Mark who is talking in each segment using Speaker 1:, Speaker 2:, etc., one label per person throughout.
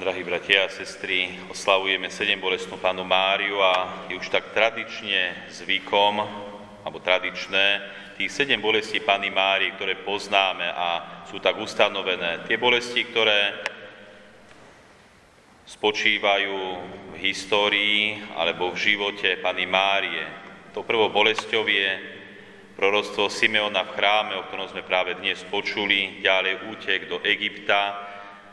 Speaker 1: Drahí bratia a sestry, oslavujeme sedem bolestnú pánu Máriu a je už tak tradične zvykom, alebo tradičné, tých sedem bolestí Pány Mári, ktoré poznáme a sú tak ustanovené. Tie bolesti, ktoré spočívajú v histórii alebo v živote Pany Márie. To prvou bolesťou je proroctvo Simeona v chráme, o ktorom sme práve dnes počuli, ďalej útek do Egypta,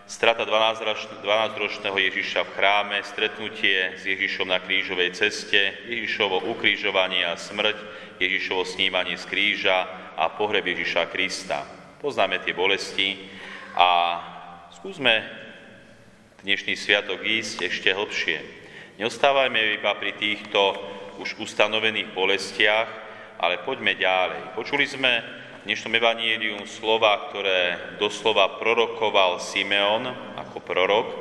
Speaker 1: strata 12-ročného Ježiša v chráme, stretnutie s Ježišom na krížovej ceste, Ježišovo ukrížovanie a smrť, Ježišovo snímanie z kríža a pohreb Ježiša Krista. Poznáme tie bolesti a skúsme dnešný sviatok ísť ešte hlbšie. Neostávajme iba pri týchto už ustanovených bolestiach, ale poďme ďalej. Počuli sme dnešnom evanílium slova, ktoré doslova prorokoval Simeon ako prorok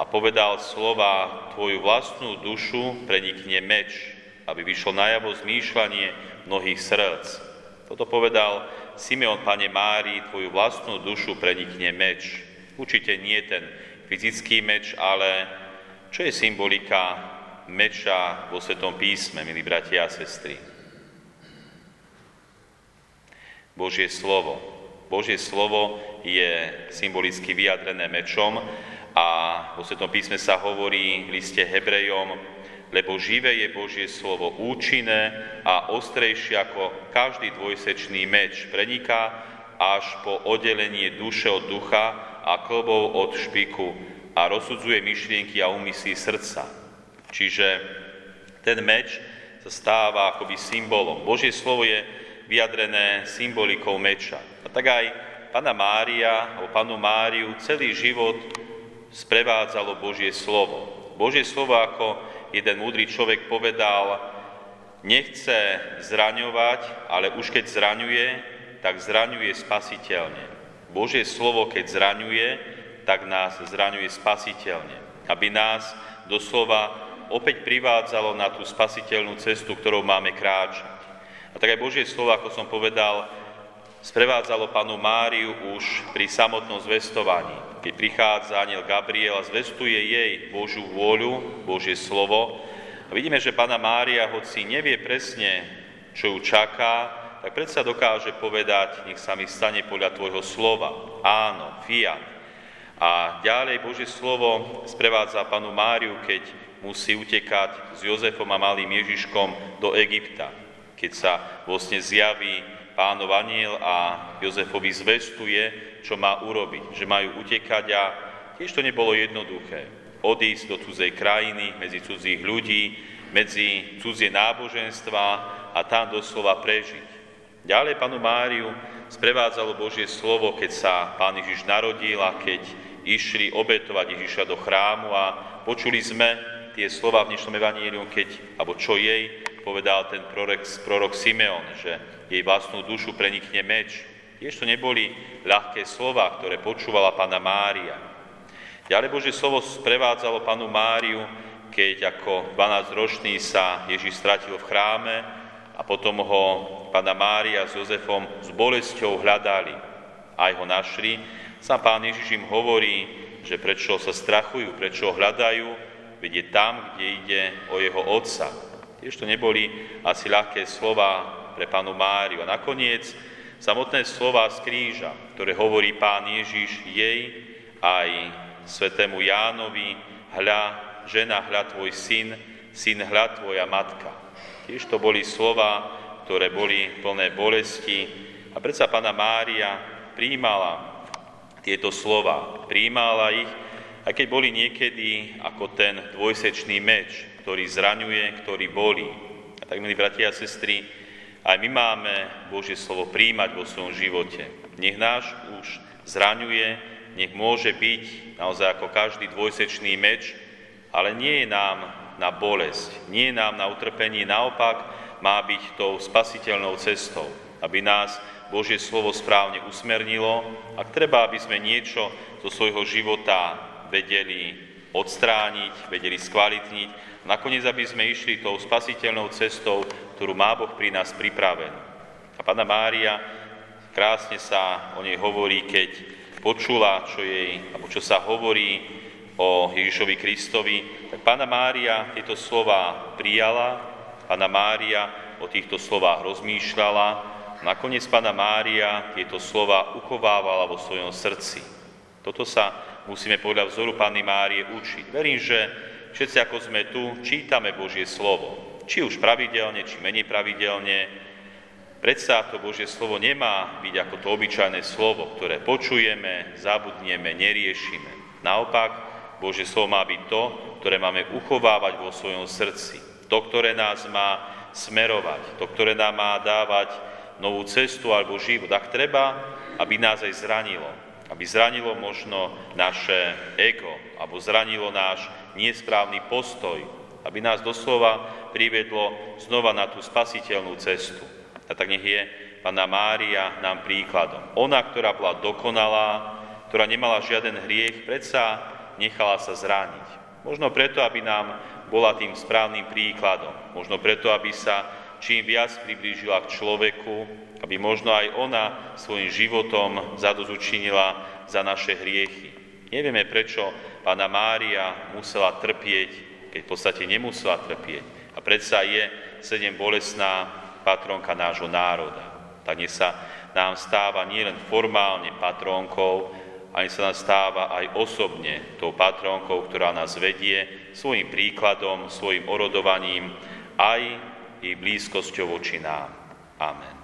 Speaker 1: a povedal slova Tvoju vlastnú dušu prenikne meč, aby vyšlo najavo zmýšľanie mnohých srdc. Toto povedal Simeon, pane Mári, Tvoju vlastnú dušu prenikne meč. Určite nie ten fyzický meč, ale čo je symbolika meča vo Svetom písme, milí bratia a sestry? Božie slovo. Božie slovo je symbolicky vyjadrené mečom a vo Svetom písme sa hovorí v liste Hebrejom, lebo živé je Božie slovo účinné a ostrejšie ako každý dvojsečný meč preniká až po oddelenie duše od ducha a klbov od špiku a rozsudzuje myšlienky a úmysly srdca. Čiže ten meč sa stáva akoby symbolom. Božie slovo je vyjadrené symbolikou meča. A tak aj Pana Mária, alebo Panu Máriu celý život sprevádzalo Božie slovo. Božie slovo, ako jeden múdry človek povedal, nechce zraňovať, ale už keď zraňuje, tak zraňuje spasiteľne. Božie slovo, keď zraňuje, tak nás zraňuje spasiteľne. Aby nás doslova opäť privádzalo na tú spasiteľnú cestu, ktorou máme kráčať. A tak aj Božie slovo, ako som povedal, sprevádzalo panu Máriu už pri samotnom zvestovaní. Keď prichádza aniel Gabriel a zvestuje jej Božú vôľu, Božie slovo, a vidíme, že pána Mária, hoci nevie presne, čo ju čaká, tak predsa dokáže povedať, nech sa mi stane podľa tvojho slova. Áno, fiat. A ďalej Božie slovo sprevádza panu Máriu, keď musí utekať s Jozefom a malým Ježiškom do Egypta keď sa vlastne zjaví pánov aniel a Jozefovi zvestuje, čo má urobiť, že majú utekať a tiež to nebolo jednoduché. Odísť do cudzej krajiny, medzi cudzích ľudí, medzi cudzie náboženstva a tam doslova prežiť. Ďalej panu Máriu sprevádzalo Božie slovo, keď sa pán Ježiš narodil a keď išli obetovať Ježiša do chrámu a počuli sme tie slova v dnešnom evaníliu, keď, alebo čo jej povedal ten prorok, prorok Simeon, že jej vlastnú dušu prenikne meč. Tiež to neboli ľahké slova, ktoré počúvala pána Mária. Ďalej Božie slovo sprevádzalo pánu Máriu, keď ako 12-ročný sa Ježiš stratil v chráme a potom ho pána Mária s Jozefom s bolesťou hľadali. Aj ho našli. Sám pán Ježiš im hovorí, že prečo sa strachujú, prečo ho hľadajú, veď je tam, kde ide o jeho otca. Tiež to neboli asi ľahké slova pre pánu Máriu. A nakoniec samotné slova z kríža, ktoré hovorí pán Ježiš jej aj svetému Jánovi, hľa, žena, hľa tvoj syn, syn, hľa tvoja matka. Tiež to boli slova, ktoré boli plné bolesti. A predsa pána Mária príjmala tieto slova, príjmala ich, aj keď boli niekedy ako ten dvojsečný meč, ktorý zraňuje, ktorý bolí. A tak, milí bratia a sestry, aj my máme Božie slovo príjmať vo svojom živote. Nech náš už zraňuje, nech môže byť naozaj ako každý dvojsečný meč, ale nie je nám na bolesť, nie je nám na utrpenie, naopak má byť tou spasiteľnou cestou, aby nás Božie slovo správne usmernilo, ak treba, aby sme niečo zo svojho života vedeli odstrániť, vedeli skvalitniť, Nakoniec, aby sme išli tou spasiteľnou cestou, ktorú má Boh pri nás pripravenú. A Pána Mária, krásne sa o nej hovorí, keď počula, čo jej, alebo čo sa hovorí o Ježišovi Kristovi, tak Pána Mária tieto slova prijala, Pána Mária o týchto slovách rozmýšľala, nakoniec Pána Mária tieto slova uchovávala vo svojom srdci. Toto sa musíme podľa vzoru Pány Márie učiť. Verím, že všetci, ako sme tu, čítame Božie slovo. Či už pravidelne, či menej pravidelne. Predsa to Božie slovo nemá byť ako to obyčajné slovo, ktoré počujeme, zabudneme, neriešime. Naopak, Božie slovo má byť to, ktoré máme uchovávať vo svojom srdci. To, ktoré nás má smerovať, to, ktoré nám má dávať novú cestu alebo život. Ak treba, aby nás aj zranilo, aby zranilo možno naše ego, alebo zranilo náš nesprávny postoj, aby nás doslova privedlo znova na tú spasiteľnú cestu. A tak nech je Pána Mária nám príkladom. Ona, ktorá bola dokonalá, ktorá nemala žiaden hriech, predsa nechala sa zrániť. Možno preto, aby nám bola tým správnym príkladom. Možno preto, aby sa čím viac priblížila k človeku, aby možno aj ona svojim životom zadozučinila za naše hriechy. Nevieme, prečo pána Mária musela trpieť, keď v podstate nemusela trpieť. A predsa je sedem bolesná patronka nášho národa. Tak nech sa nám stáva nielen formálne patrónkou, ani sa nám stáva aj osobne tou patrónkou, ktorá nás vedie svojim príkladom, svojim orodovaním, aj i blízkosťou voči nám. Amen.